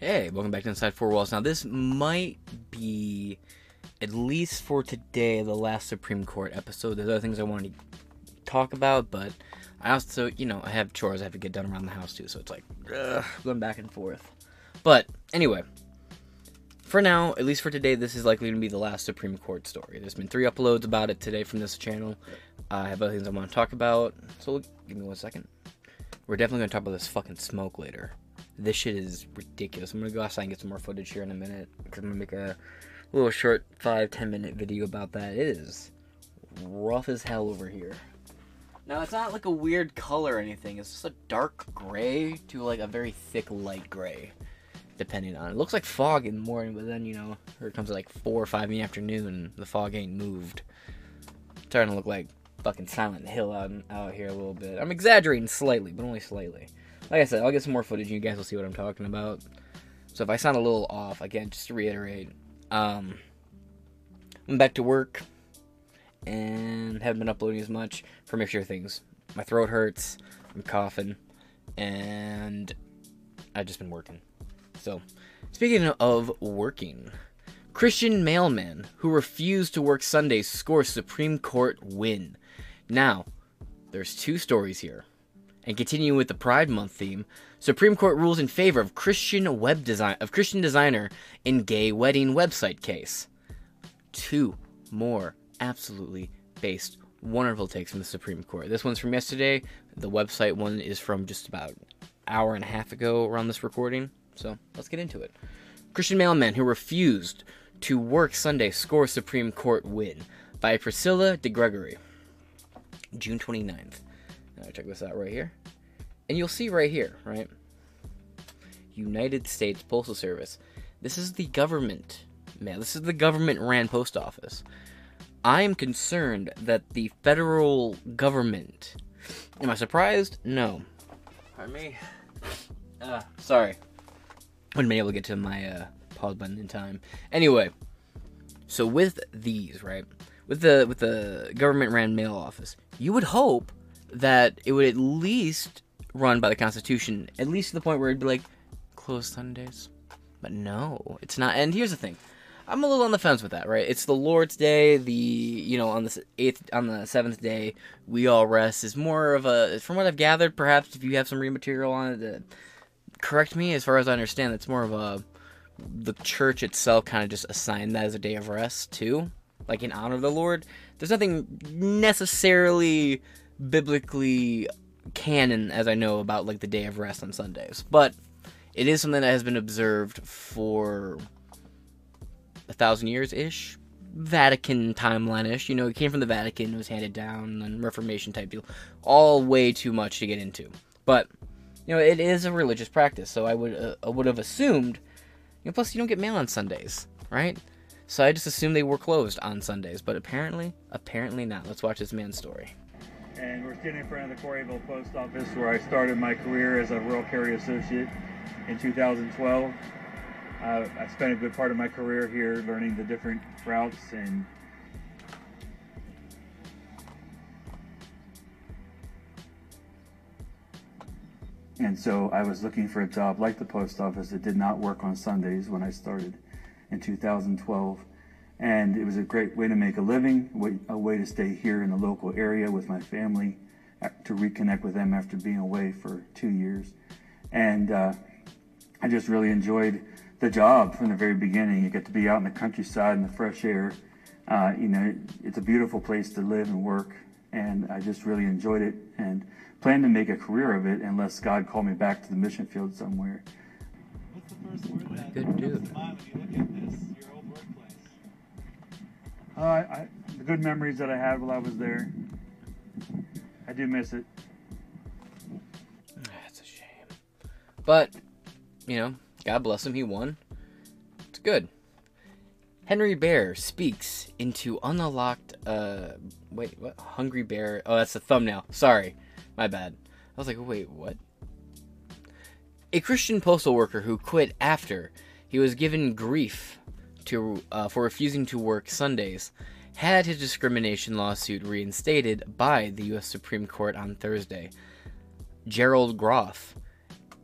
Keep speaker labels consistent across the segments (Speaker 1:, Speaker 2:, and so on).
Speaker 1: Hey, welcome back to Inside Four Walls. Now, this might be, at least for today, the last Supreme Court episode. There's other things I want to talk about, but I also, you know, I have chores I have to get done around the house too, so it's like, ugh, going back and forth. But, anyway, for now, at least for today, this is likely going to be the last Supreme Court story. There's been three uploads about it today from this channel. I have other things I want to talk about, so give me one second. We're definitely going to talk about this fucking smoke later. This shit is ridiculous. I'm gonna go outside and get some more footage here in a minute because I'm gonna make a little short five ten minute video about that. It is rough as hell over here. Now it's not like a weird color or anything. It's just a dark gray to like a very thick light gray, depending on. It looks like fog in the morning, but then you know here it comes like four or five in the afternoon, the fog ain't moved. Starting to look like fucking Silent Hill out out here a little bit. I'm exaggerating slightly, but only slightly like I said, I'll get some more footage and you guys will see what I'm talking about. So if I sound a little off, again, just to reiterate, um, I'm back to work and haven't been uploading as much for mixture things. My throat hurts, I'm coughing, and I've just been working. So, speaking of working, Christian mailman who refused to work Sundays scores Supreme Court win. Now, there's two stories here. And continuing with the Pride Month theme, Supreme Court rules in favor of Christian web design of Christian designer in gay wedding website case. Two more absolutely based wonderful takes from the Supreme Court. This one's from yesterday. The website one is from just about an hour and a half ago around this recording. So let's get into it. Christian mailman who refused to work Sunday scores Supreme Court win by Priscilla DeGregory. June 29th. Now check this out right here. And you'll see right here, right? United States Postal Service. This is the government, man. This is the government ran post office. I am concerned that the federal government. Am I surprised? No. Pardon me. Uh, sorry. Wouldn't be able to get to my uh, pause button in time. Anyway, so with these, right, with the with the government ran mail office, you would hope that it would at least run by the Constitution, at least to the point where it'd be like closed Sundays. But no, it's not. And here's the thing. I'm a little on the fence with that, right? It's the Lord's Day. The you know on the eighth, on the seventh day, we all rest is more of a, from what I've gathered. Perhaps if you have some read material on it, correct me. As far as I understand, it's more of a the church itself kind of just assigned that as a day of rest too, like in honor of the Lord. There's nothing necessarily biblically canon as I know about like the day of rest on Sundays, but it is something that has been observed for a thousand years ish. Vatican timeline ish. You know, it came from the Vatican, it was handed down, and Reformation type deal. All way too much to get into. But, you know, it is a religious practice, so I would uh, I would have assumed. You know, plus, you don't get mail on Sundays, right? So I just assumed they were closed on Sundays, but apparently, apparently not. Let's watch this man's story
Speaker 2: and we're standing in front of the Quarryville Post Office where I started my career as a rural carrier associate in 2012. Uh, I spent a good part of my career here learning the different routes and and so I was looking for a job like the post office. It did not work on Sundays when I started in 2012 and it was a great way to make a living, a way to stay here in the local area with my family, uh, to reconnect with them after being away for two years. And uh, I just really enjoyed the job from the very beginning. You get to be out in the countryside in the fresh air. Uh, you know, it's a beautiful place to live and work, and I just really enjoyed it and plan to make a career of it unless God called me back to the mission field somewhere.
Speaker 1: What's the first word that Good dude.
Speaker 2: Uh, I, the good memories that I had while I was there. I do miss it.
Speaker 1: That's a shame. But, you know, God bless him, he won. It's good. Henry Bear speaks into unlocked. Uh, wait, what? Hungry Bear. Oh, that's the thumbnail. Sorry, my bad. I was like, wait, what? A Christian postal worker who quit after he was given grief to uh, for refusing to work Sundays had his discrimination lawsuit reinstated by the U.S. Supreme Court on Thursday. Gerald Groff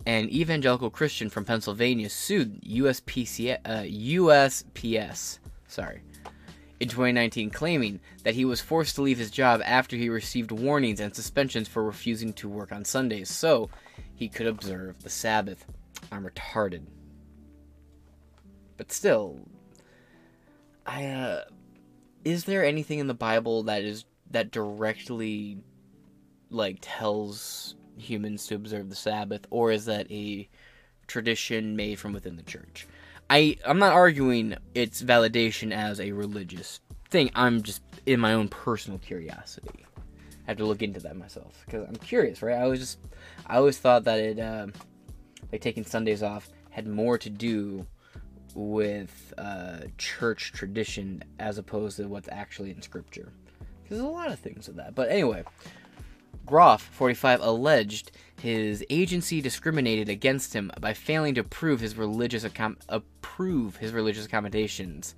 Speaker 1: an evangelical Christian from Pennsylvania sued uh, USPS, sorry, in 2019, claiming that he was forced to leave his job after he received warnings and suspensions for refusing to work on Sundays so he could observe the Sabbath. I'm retarded. But still, I uh, is there anything in the Bible that is that directly like tells humans to observe the Sabbath, or is that a tradition made from within the church? I I'm not arguing its validation as a religious thing. I'm just in my own personal curiosity. I have to look into that myself because I'm curious, right? I was just I always thought that it uh, like taking Sundays off had more to do with uh, church tradition as opposed to what's actually in scripture. There's a lot of things with that. But anyway, Groff, 45, alleged his agency discriminated against him by failing to prove his religious accom- approve his religious accommodations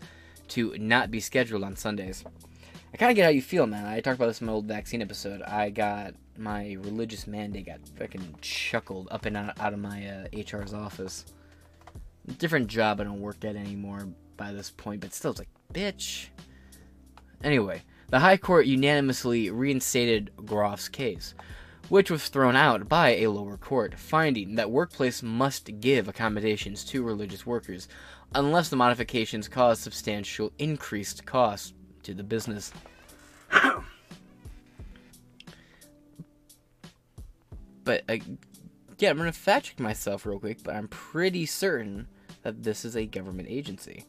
Speaker 1: to not be scheduled on Sundays. I kind of get how you feel, man. I talked about this in my old vaccine episode. I got my religious mandate got fucking chuckled up and out, out of my uh, HR's office. Different job I don't work at anymore by this point, but still, it's like, bitch. Anyway, the High Court unanimously reinstated Groff's case, which was thrown out by a lower court, finding that workplace must give accommodations to religious workers unless the modifications cause substantial increased costs to the business. but uh, yeah, I'm gonna fact check myself real quick, but I'm pretty certain that this is a government agency.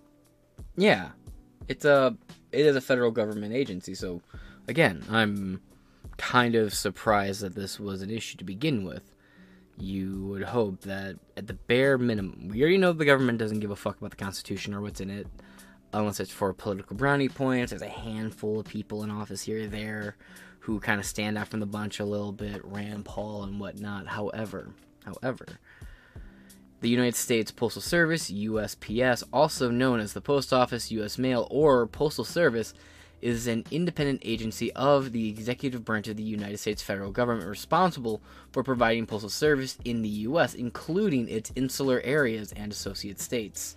Speaker 1: Yeah, it's a it is a federal government agency. So again, I'm kind of surprised that this was an issue to begin with. You would hope that at the bare minimum, we already know the government doesn't give a fuck about the Constitution or what's in it, unless it's for political brownie points. There's a handful of people in office here or there who kind of stand out from the bunch a little bit, Rand Paul and whatnot. However, however, the United States Postal Service, USPS, also known as the Post Office, US Mail, or Postal Service, is an independent agency of the executive branch of the United States federal government responsible for providing postal service in the US, including its insular areas and associate states.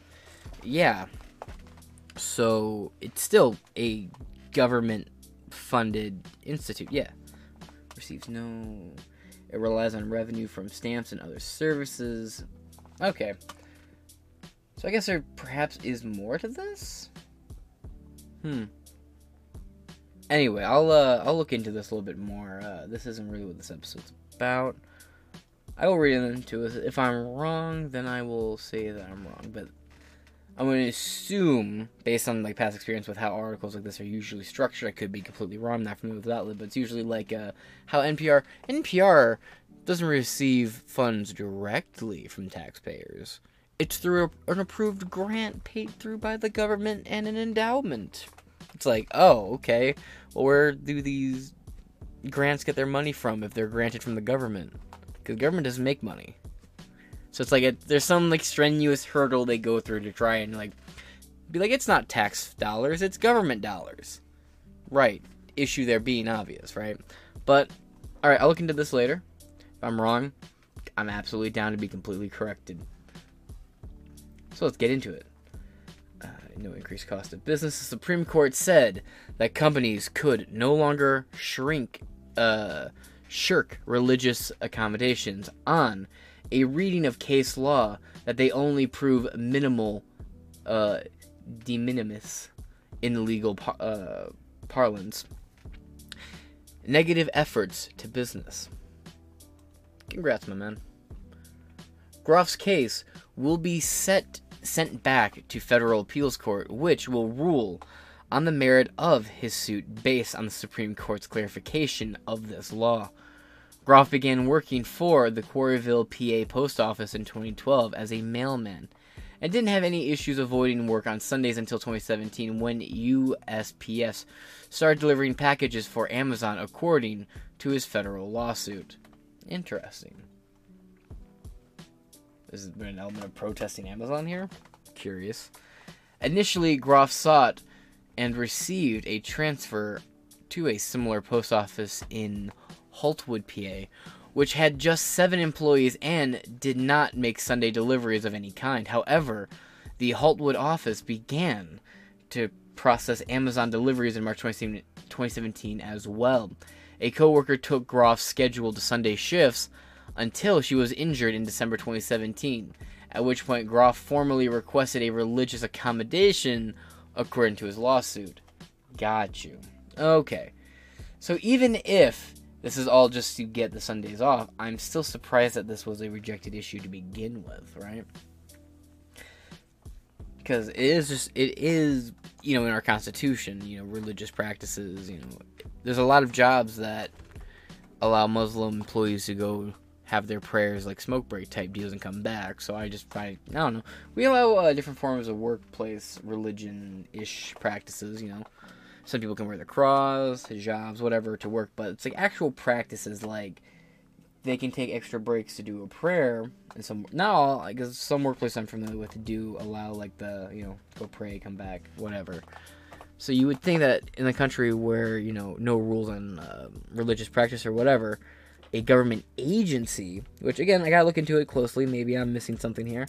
Speaker 1: Yeah. So it's still a government funded institute. Yeah. Receives no. It relies on revenue from stamps and other services. Okay. So I guess there perhaps is more to this? Hmm. Anyway, I'll uh, I'll look into this a little bit more. Uh, this isn't really what this episode's about. I will read into it. If I'm wrong, then I will say that I'm wrong. But I'm going to assume, based on like past experience with how articles like this are usually structured, I could be completely wrong. I'm not familiar with that, but it's usually like uh, how NPR NPR doesn't receive funds directly from taxpayers. It's through a, an approved grant paid through by the government and an endowment. It's like, oh, okay. Well, where do these grants get their money from if they're granted from the government? Because government doesn't make money. So it's like a, there's some like strenuous hurdle they go through to try and like be like it's not tax dollars, it's government dollars. Right. Issue there being obvious, right? But all right, I'll look into this later. If I'm wrong, I'm absolutely down to be completely corrected. So let's get into it. Uh, no increased cost of business. The Supreme Court said that companies could no longer shrink, uh, shirk religious accommodations on a reading of case law that they only prove minimal, uh, de minimis in legal par- uh, parlance. Negative efforts to business. Congrats, my man. Groff's case will be set sent back to federal appeals court, which will rule on the merit of his suit based on the Supreme Court's clarification of this law. Groff began working for the Quarryville, PA post office in 2012 as a mailman and didn't have any issues avoiding work on Sundays until 2017 when USPS started delivering packages for Amazon according to his federal lawsuit. Interesting. Is there been an element of protesting Amazon here? Curious. Initially, Groff sought and received a transfer to a similar post office in Holtwood, PA, which had just seven employees and did not make Sunday deliveries of any kind. However, the Holtwood office began to process Amazon deliveries in March 2017 as well. A coworker took Groff's scheduled Sunday shifts until she was injured in December 2017, at which point Groff formally requested a religious accommodation according to his lawsuit. Got you. Okay. So even if this is all just to get the Sundays off, I'm still surprised that this was a rejected issue to begin with, right? Because it is just, it is, you know, in our Constitution, you know, religious practices, you know, there's a lot of jobs that allow Muslim employees to go have their prayers like smoke break type deals and come back. So I just I, I don't know. We allow uh, different forms of workplace religion ish practices. You know, some people can wear the cross, hijabs, whatever to work, but it's like actual practices like they can take extra breaks to do a prayer and some not all I guess some workplace I'm familiar with do allow like the you know go pray come back whatever. So you would think that in a country where you know no rules on uh, religious practice or whatever, a government agency, which again I gotta look into it closely. Maybe I'm missing something here,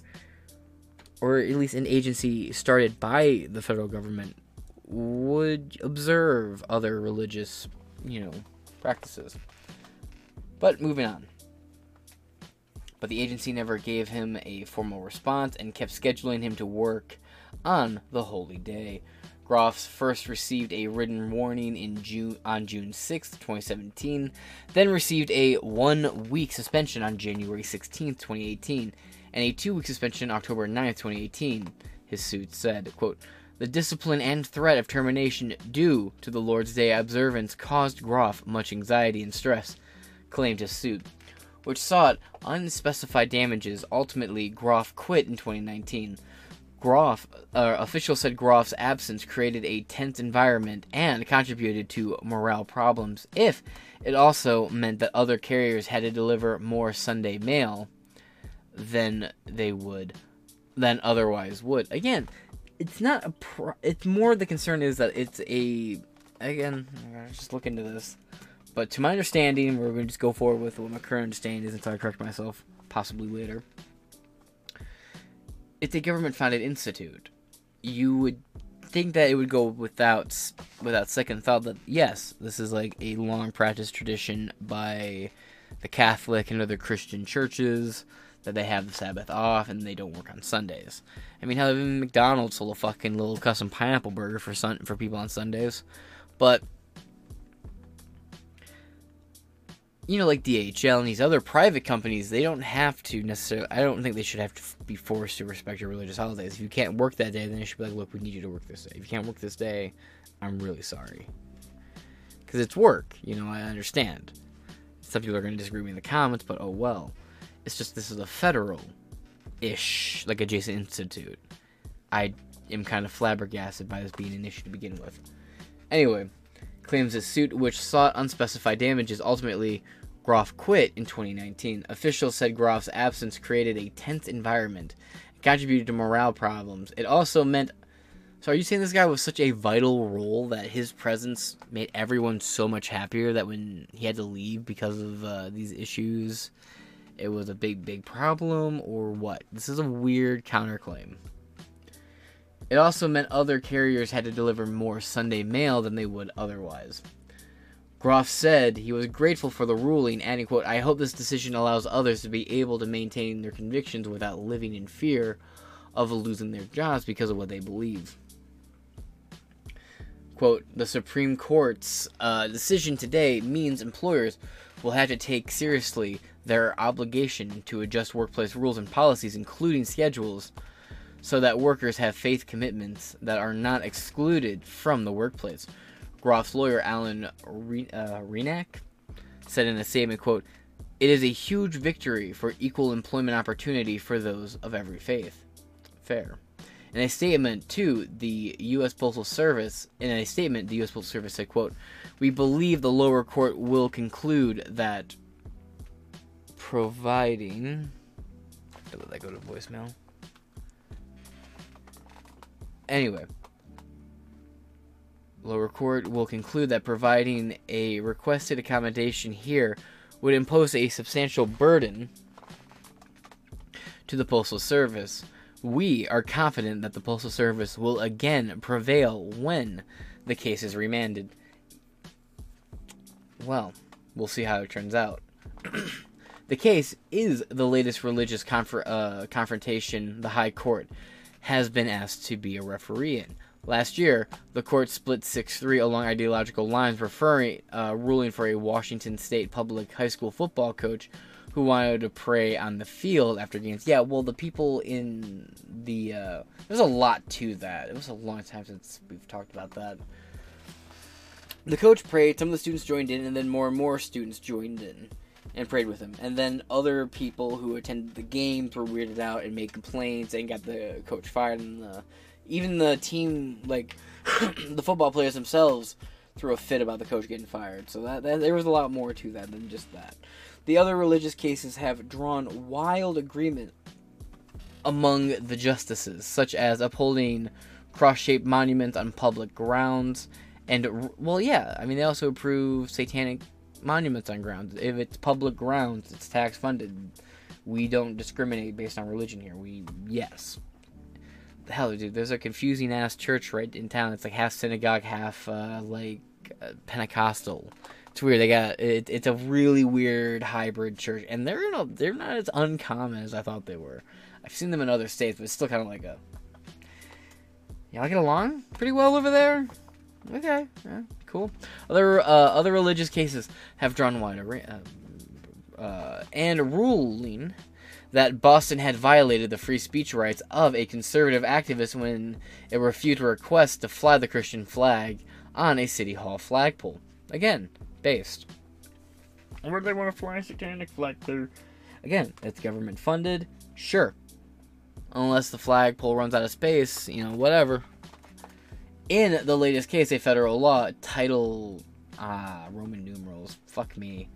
Speaker 1: or at least an agency started by the federal government would observe other religious, you know, practices. But moving on. But the agency never gave him a formal response and kept scheduling him to work on the holy day. Groffs first received a written warning in June on June 6, 2017, then received a one-week suspension on January 16, 2018, and a two-week suspension October 9, 2018. His suit said, quote, "The discipline and threat of termination due to the Lord's Day observance caused Groff much anxiety and stress," claimed his suit, which sought unspecified damages. Ultimately, Groff quit in 2019. Groff, uh, said Groff's absence created a tense environment and contributed to morale problems. If it also meant that other carriers had to deliver more Sunday mail than they would, than otherwise would. Again, it's not a. Pro- it's more the concern is that it's a. Again, just look into this. But to my understanding, we're going to just go forward with what my current understanding is until I correct myself, possibly later it's a government funded institute. You would think that it would go without without second thought that yes, this is like a long practice tradition by the Catholic and other Christian churches that they have the Sabbath off and they don't work on Sundays. I mean, how even McDonald's sold a fucking little custom pineapple burger for sun for people on Sundays, but you know, like DHL and these other private companies, they don't have to necessarily. I don't think they should have to be forced to respect your religious holidays. If you can't work that day, then they should be like, "Look, we need you to work this day. If you can't work this day, I'm really sorry." Because it's work, you know. I understand. Some people are going to disagree with me in the comments, but oh well. It's just this is a federal-ish, like adjacent institute. I am kind of flabbergasted by this being an issue to begin with. Anyway claims his suit, which sought unspecified damages, ultimately Groff quit in 2019. Officials said Groff's absence created a tense environment, contributed to morale problems. It also meant. So, are you saying this guy was such a vital role that his presence made everyone so much happier that when he had to leave because of uh, these issues, it was a big, big problem, or what? This is a weird counterclaim. It also meant other carriers had to deliver more Sunday mail than they would otherwise. Groff said he was grateful for the ruling, adding, quote, I hope this decision allows others to be able to maintain their convictions without living in fear of losing their jobs because of what they believe. Quote, the Supreme Court's uh, decision today means employers will have to take seriously their obligation to adjust workplace rules and policies, including schedules, so that workers have faith commitments that are not excluded from the workplace. Groff's lawyer, Alan Re- uh, Renack, said in a statement, quote, It is a huge victory for equal employment opportunity for those of every faith. Fair. In a statement to the U.S. Postal Service, in a statement, the U.S. Postal Service said, quote, We believe the lower court will conclude that providing... Did that go to voicemail? Anyway, lower court will conclude that providing a requested accommodation here would impose a substantial burden to the Postal Service. We are confident that the Postal Service will again prevail when the case is remanded. Well, we'll see how it turns out. the case is the latest religious confer- uh, confrontation the High Court has been asked to be a referee in. Last year, the court split 6 3 along ideological lines, referring, uh, ruling for a Washington State public high school football coach who wanted to pray on the field after games. Yeah, well, the people in the. Uh, there's a lot to that. It was a long time since we've talked about that. The coach prayed, some of the students joined in, and then more and more students joined in and prayed with him. And then other people who attended the games were weirded out and made complaints and got the coach fired. And the, even the team, like the football players themselves, threw a fit about the coach getting fired. So that, that there was a lot more to that than just that. The other religious cases have drawn wild agreement among the justices, such as upholding cross-shaped monuments on public grounds and well, yeah, I mean they also approve satanic monuments on grounds. If it's public grounds, it's tax funded. We don't discriminate based on religion here. We yes. The hell, dude, there's a confusing ass church right in town. It's like half synagogue, half uh, like uh, Pentecostal. It's weird. They got it, it's a really weird hybrid church, and they're you they're not as uncommon as I thought they were. I've seen them in other states, but it's still kind of like a y'all get along pretty well over there. Okay, yeah, cool. Other uh, other religious cases have drawn wide array, uh, uh, and ruling that Boston had violated the free speech rights of a conservative activist when it refused a request to fly the Christian flag on a city hall flagpole. Again, based. Where do they want to fly a satanic flag there? Again, it's government funded. Sure. Unless the flagpole runs out of space, you know, whatever in the latest case, a federal law, Title ah Roman numerals, fuck me,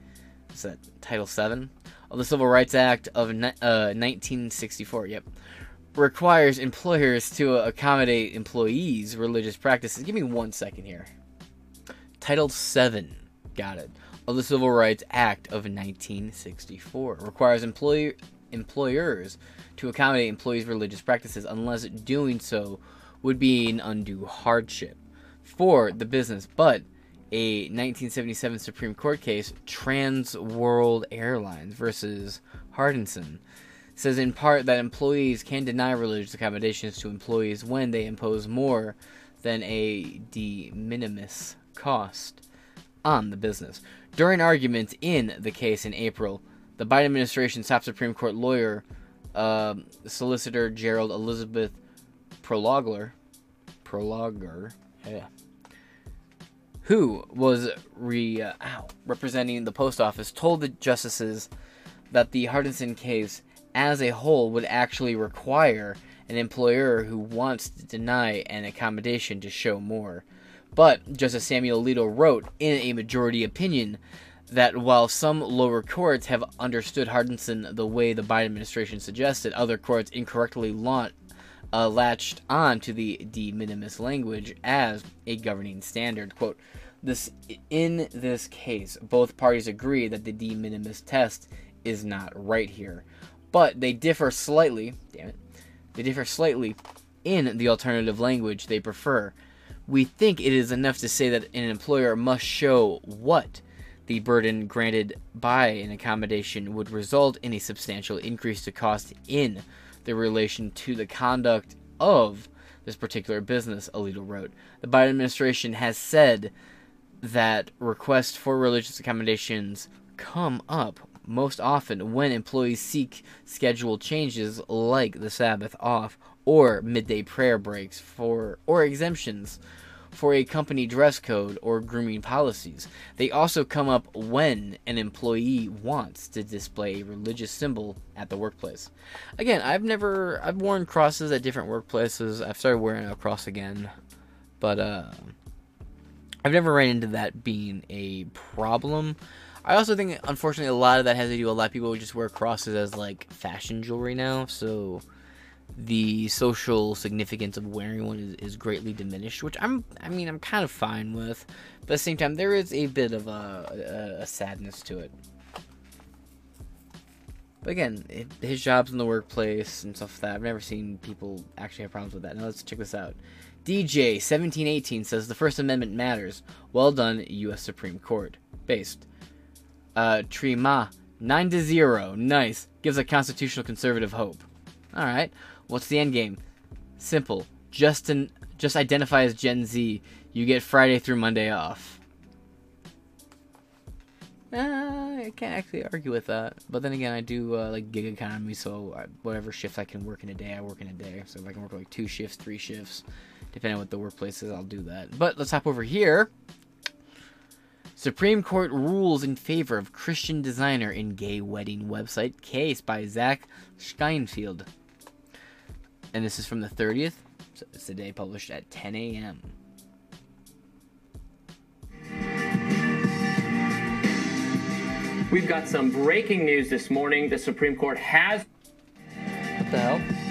Speaker 1: is that Title Seven of the Civil Rights Act of uh, 1964? Yep, requires employers to accommodate employees' religious practices. Give me one second here. Title Seven, got it, of the Civil Rights Act of 1964 requires employer employers to accommodate employees' religious practices unless doing so would be an undue hardship for the business. But a 1977 Supreme Court case, Trans World Airlines versus Hardison, says in part that employees can deny religious accommodations to employees when they impose more than a de minimis cost on the business. During arguments in the case in April, the Biden administration's top Supreme Court lawyer, uh, Solicitor Gerald Elizabeth Prologler, Prologer, yeah, who was re, uh, ow, representing the post office, told the justices that the Hardison case as a whole would actually require an employer who wants to deny an accommodation to show more. But Justice Samuel Alito wrote in a majority opinion that while some lower courts have understood Hardison the way the Biden administration suggested, other courts incorrectly uh, latched on to the de minimis language as a governing standard. Quote, this in this case, both parties agree that the de minimis test is not right here, but they differ slightly. Damn it, they differ slightly in the alternative language they prefer. We think it is enough to say that an employer must show what the burden granted by an accommodation would result in a substantial increase to cost in the relation to the conduct of this particular business, Alito wrote. The Biden administration has said that requests for religious accommodations come up most often when employees seek schedule changes like the Sabbath off or midday prayer breaks for or exemptions for a company dress code or grooming policies. They also come up when an employee wants to display a religious symbol at the workplace. Again, I've never I've worn crosses at different workplaces. I've started wearing a cross again, but uh, I've never ran into that being a problem. I also think, unfortunately, a lot of that has to do. With a lot of people just wear crosses as like fashion jewelry now, so the social significance of wearing one is, is greatly diminished, which I'm, I mean, I'm kind of fine with. But at the same time, there is a bit of a, a, a sadness to it. But again, it, his job's in the workplace and stuff like that. I've never seen people actually have problems with that. Now let's check this out. DJ1718 says the First Amendment matters. Well done, U.S. Supreme Court. Based. Uh, Trima, 9 to 0. Nice. Gives a constitutional conservative hope. Alright. What's the end game? Simple. Just, an, just identify as Gen Z. You get Friday through Monday off. Uh, I can't actually argue with that. But then again, I do uh, like gig economy, so whatever shift I can work in a day, I work in a day. So if I can work like two shifts, three shifts, depending on what the workplace is, I'll do that. But let's hop over here. Supreme Court rules in favor of Christian designer in gay wedding website case by Zach Schonfeld. And this is from the 30th. So it's today published at 10 a.m.
Speaker 3: We've got some breaking news this morning. The Supreme Court has.
Speaker 1: What the hell?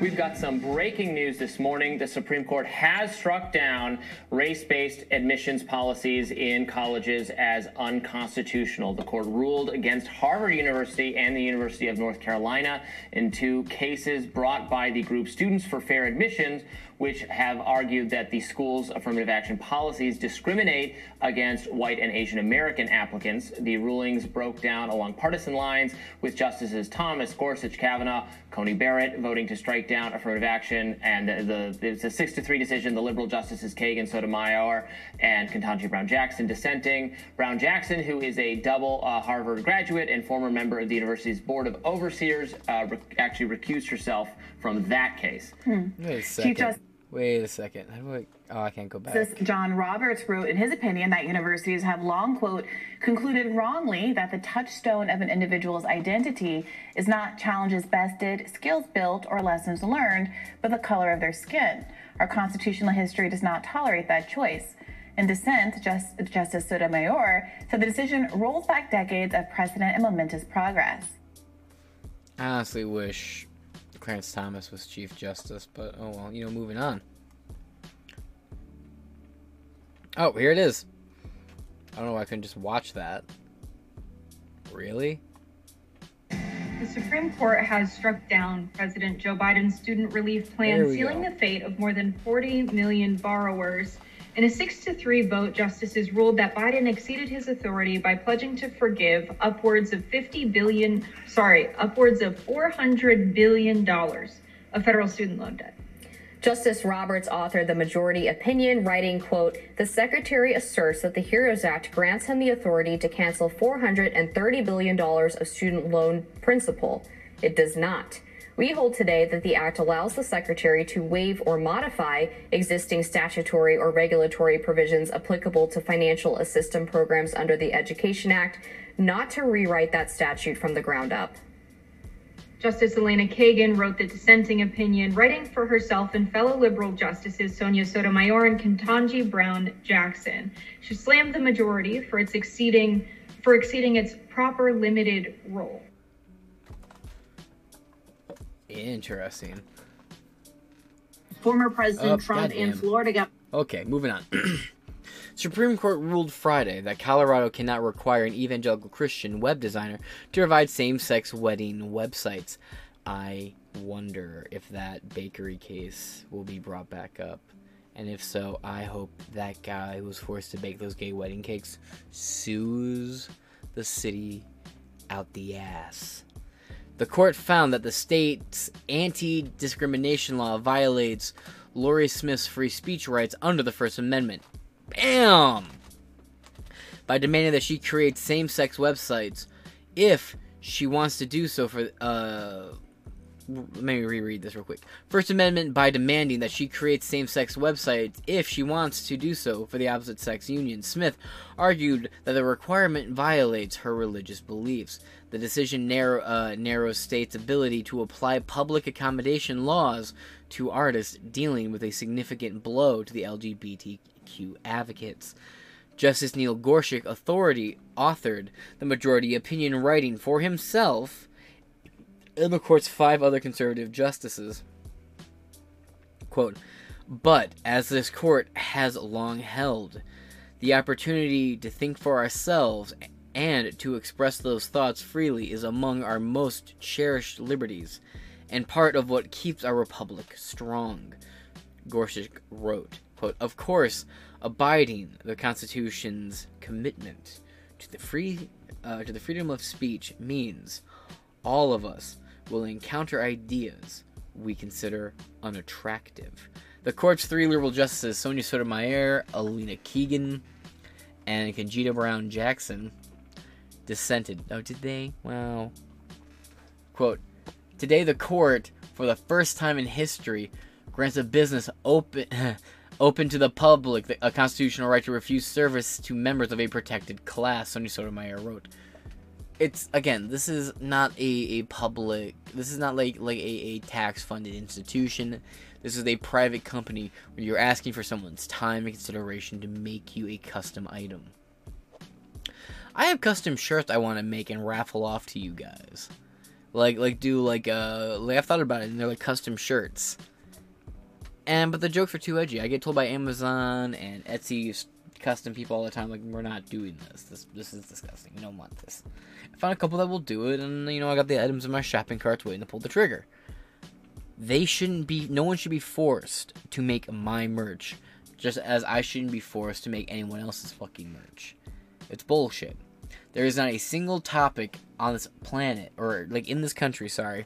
Speaker 3: We've got some breaking news this morning. The Supreme Court has struck down race based admissions policies in colleges as unconstitutional. The court ruled against Harvard University and the University of North Carolina in two cases brought by the group Students for Fair Admissions, which have argued that the school's affirmative action policies discriminate against white and Asian American applicants. The rulings broke down along partisan lines, with Justices Thomas, Gorsuch, Kavanaugh, Coney Barrett voting to strike down affirmative action, and the, the it's a six to three decision. The liberal justices Kagan, Sotomayor, and Ketanji Brown Jackson dissenting. Brown Jackson, who is a double uh, Harvard graduate and former member of the university's board of overseers, uh, rec- actually recused herself from that case.
Speaker 1: Wait a second. Wait a second. How do I? Oh, I can't go back.
Speaker 4: Justice John Roberts wrote in his opinion that universities have long, quote, concluded wrongly that the touchstone of an individual's identity is not challenges bested, skills built, or lessons learned, but the color of their skin. Our constitutional history does not tolerate that choice. In dissent, Just, Justice Sotomayor said the decision rolls back decades of precedent and momentous progress.
Speaker 1: I honestly wish Clarence Thomas was Chief Justice, but oh well, you know, moving on. Oh, here it is. I don't know why I couldn't just watch that. Really?
Speaker 5: The Supreme Court has struck down President Joe Biden's student relief plan, sealing
Speaker 1: go.
Speaker 5: the fate of more than 40 million borrowers. In a 6 to 3 vote, justices ruled that Biden exceeded his authority by pledging to forgive upwards of 50 billion, sorry, upwards of 400 billion dollars of federal student loan debt.
Speaker 6: Justice Roberts authored the majority opinion, writing, quote, The Secretary asserts that the HEROES Act grants him the authority to cancel $430 billion of student loan principal. It does not. We hold today that the Act allows the Secretary to waive or modify existing statutory or regulatory provisions applicable to financial assistance programs under the Education Act, not to rewrite that statute from the ground up.
Speaker 5: Justice Elena Kagan wrote the dissenting opinion, writing for herself and fellow liberal justices Sonia Sotomayor and Ketanji Brown Jackson. She slammed the majority for its exceeding for exceeding its proper limited role.
Speaker 1: Interesting.
Speaker 7: Former President
Speaker 1: Oh,
Speaker 7: Trump
Speaker 1: goddamn.
Speaker 7: and Florida Governor
Speaker 1: Okay, moving on. Supreme Court ruled Friday that Colorado cannot require an evangelical Christian web designer to provide same sex wedding websites. I wonder if that bakery case will be brought back up. And if so, I hope that guy who was forced to bake those gay wedding cakes sues the city out the ass. The court found that the state's anti discrimination law violates Lori Smith's free speech rights under the First Amendment. Bam! By demanding that she create same sex websites if she wants to do so for. Uh, let me reread this real quick. First Amendment by demanding that she create same sex websites if she wants to do so for the opposite sex union. Smith argued that the requirement violates her religious beliefs. The decision narrow, uh, narrows states' ability to apply public accommodation laws to artists dealing with a significant blow to the LGBTQ advocates. Justice Neil Gorsuch authority authored the majority opinion writing for himself and the court's five other conservative justices. Quote, but as this court has long held, the opportunity to think for ourselves and to express those thoughts freely is among our most cherished liberties, and part of what keeps our republic strong. Gorsuch wrote, quote, Of course, abiding the Constitution's commitment to the free uh, to the freedom of speech means all of us will encounter ideas we consider unattractive. The court's three liberal justices, Sonia Sotomayor, Elena Kagan, and Ketanji Brown Jackson, dissented. Oh, did they? Well, quote, Today the court, for the first time in history, grants a business open open to the public a constitutional right to refuse service to members of a protected class, Sonia Sotomayor wrote. It's again, this is not a, a public this is not like like a, a tax funded institution. This is a private company where you're asking for someone's time and consideration to make you a custom item. I have custom shirts I want to make and raffle off to you guys. Like like do like uh like I've thought about it and they're like custom shirts. And but the jokes are too edgy. I get told by Amazon and Etsy custom people all the time like we're not doing this. This this is disgusting. We don't want this. I found a couple that will do it and you know I got the items in my shopping carts waiting to pull the trigger. They shouldn't be no one should be forced to make my merch just as I shouldn't be forced to make anyone else's fucking merch. It's bullshit. There is not a single topic on this planet or like in this country, sorry,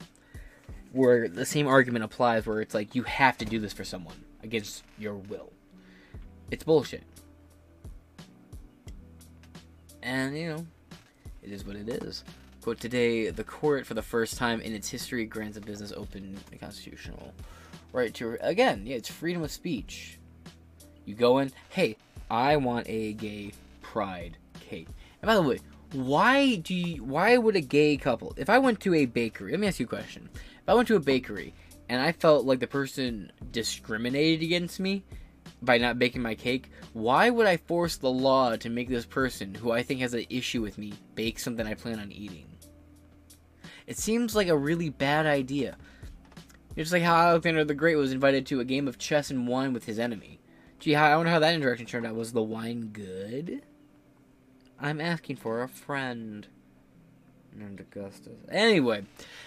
Speaker 1: where the same argument applies where it's like you have to do this for someone against your will. It's bullshit. And, you know, it is what it is. Quote Today, the court, for the first time in its history, grants a business open constitutional right to. Again, yeah, it's freedom of speech. You go in, hey, I want a gay pride cake. And by the way, why do you, why would a gay couple, if I went to a bakery, let me ask you a question. If I went to a bakery and I felt like the person discriminated against me by not baking my cake, why would I force the law to make this person, who I think has an issue with me, bake something I plan on eating? It seems like a really bad idea. It's like how Alexander the Great was invited to a game of chess and wine with his enemy. Gee, I wonder how that interaction turned out. Was the wine good? I'm asking for a friend. And Augustus. Anyway,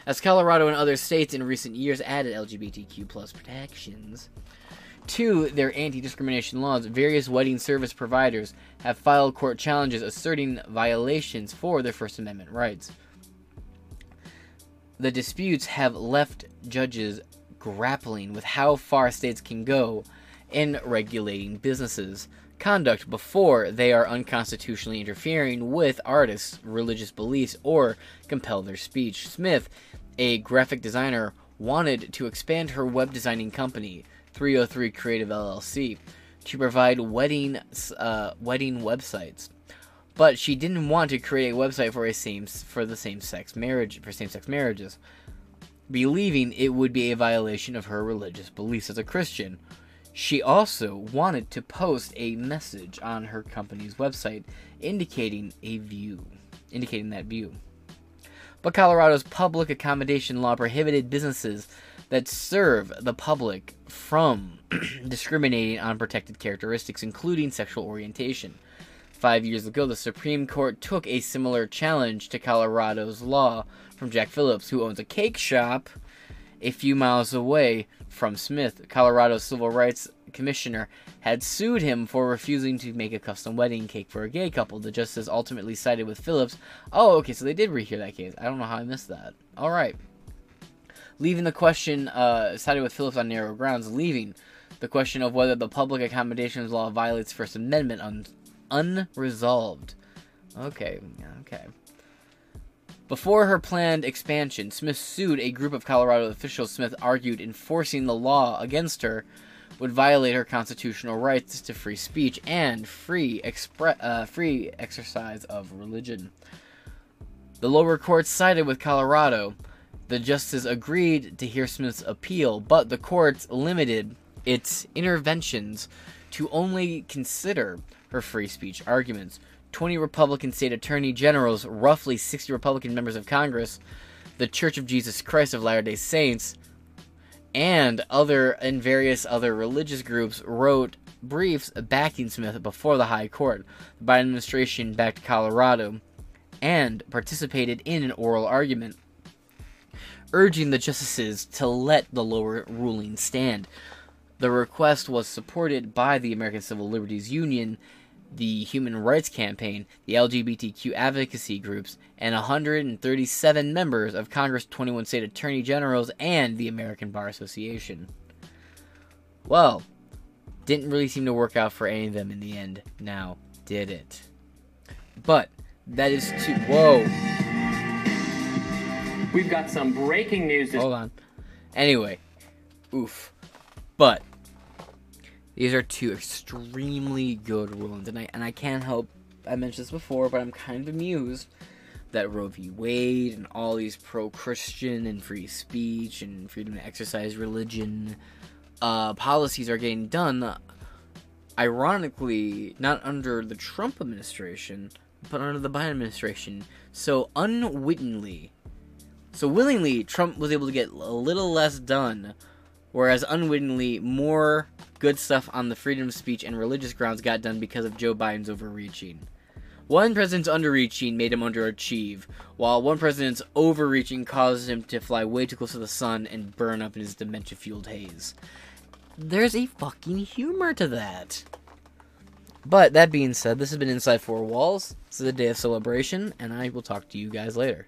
Speaker 1: as Colorado and other states in recent years added LGBTQ plus protections to their anti-discrimination laws, various wedding service providers have filed court challenges asserting violations for their First Amendment rights. The disputes have left judges grappling with how far states can go in regulating businesses conduct before they are unconstitutionally interfering with artists' religious beliefs or compel their speech. Smith, a graphic designer, wanted to expand her web designing company, 303 Creative LLC, to provide wedding uh, wedding websites. But she didn't want to create a website for a same for the same sex marriage for same sex marriages, believing it would be a violation of her religious beliefs as a Christian. She also wanted to post a message on her company's website indicating a view, indicating that view. But Colorado's public accommodation law prohibited businesses that serve the public from discriminating on protected characteristics, including sexual orientation. Five years ago, the Supreme Court took a similar challenge to Colorado's law from Jack Phillips, who owns a cake shop a few miles away from Smith. Colorado's civil rights commissioner had sued him for refusing to make a custom wedding cake for a gay couple. The justice ultimately sided with Phillips. Oh, okay, so they did rehear that case. I don't know how I missed that. All right. Leaving the question, uh, sided with Phillips on narrow grounds, leaving the question of whether the public accommodations law violates First Amendment un- unresolved. Okay, okay. Before her planned expansion, Smith sued a group of Colorado officials. Smith argued enforcing the law against her would violate her constitutional rights to free speech and free expre- uh, free exercise of religion. The lower court sided with Colorado. The justices agreed to hear Smith's appeal, but the court limited its interventions to only consider her free speech arguments. 20 Republican state attorney generals, roughly 60 Republican members of Congress, the Church of Jesus Christ of Latter day Saints, and other and various other religious groups wrote briefs backing Smith before the High Court. The Biden administration backed Colorado and participated in an oral argument, urging the justices to let the lower ruling stand. The request was supported by the American Civil Liberties Union, the Human Rights Campaign, the LGBTQ advocacy groups, and 137 members of Congress, 21 state attorney generals, and the American Bar Association. Well, didn't really seem to work out for any of them in the end, now did it? But that is too. Whoa.
Speaker 3: We've got some breaking news.
Speaker 1: Hold on. Anyway, oof. But these are two extremely good rulings, and I and I can't help. I mentioned this before, but I'm kind of amused that Roe v. Wade and all these pro-Christian and free speech and freedom to exercise religion uh, policies are getting done. Ironically, not under the Trump administration, but under the Biden administration. So unwittingly, so willingly, Trump was able to get a little less done, whereas unwittingly, more good stuff on the freedom of speech and religious grounds got done because of Joe Biden's overreaching. One president's underreaching made him underachieve, while one president's overreaching caused him to fly way too close to the sun and burn up in his dementia fueled haze. There's a fucking humor to that. But that being said, this has been Inside Four Walls. This is a day of celebration, and I will talk to you guys later.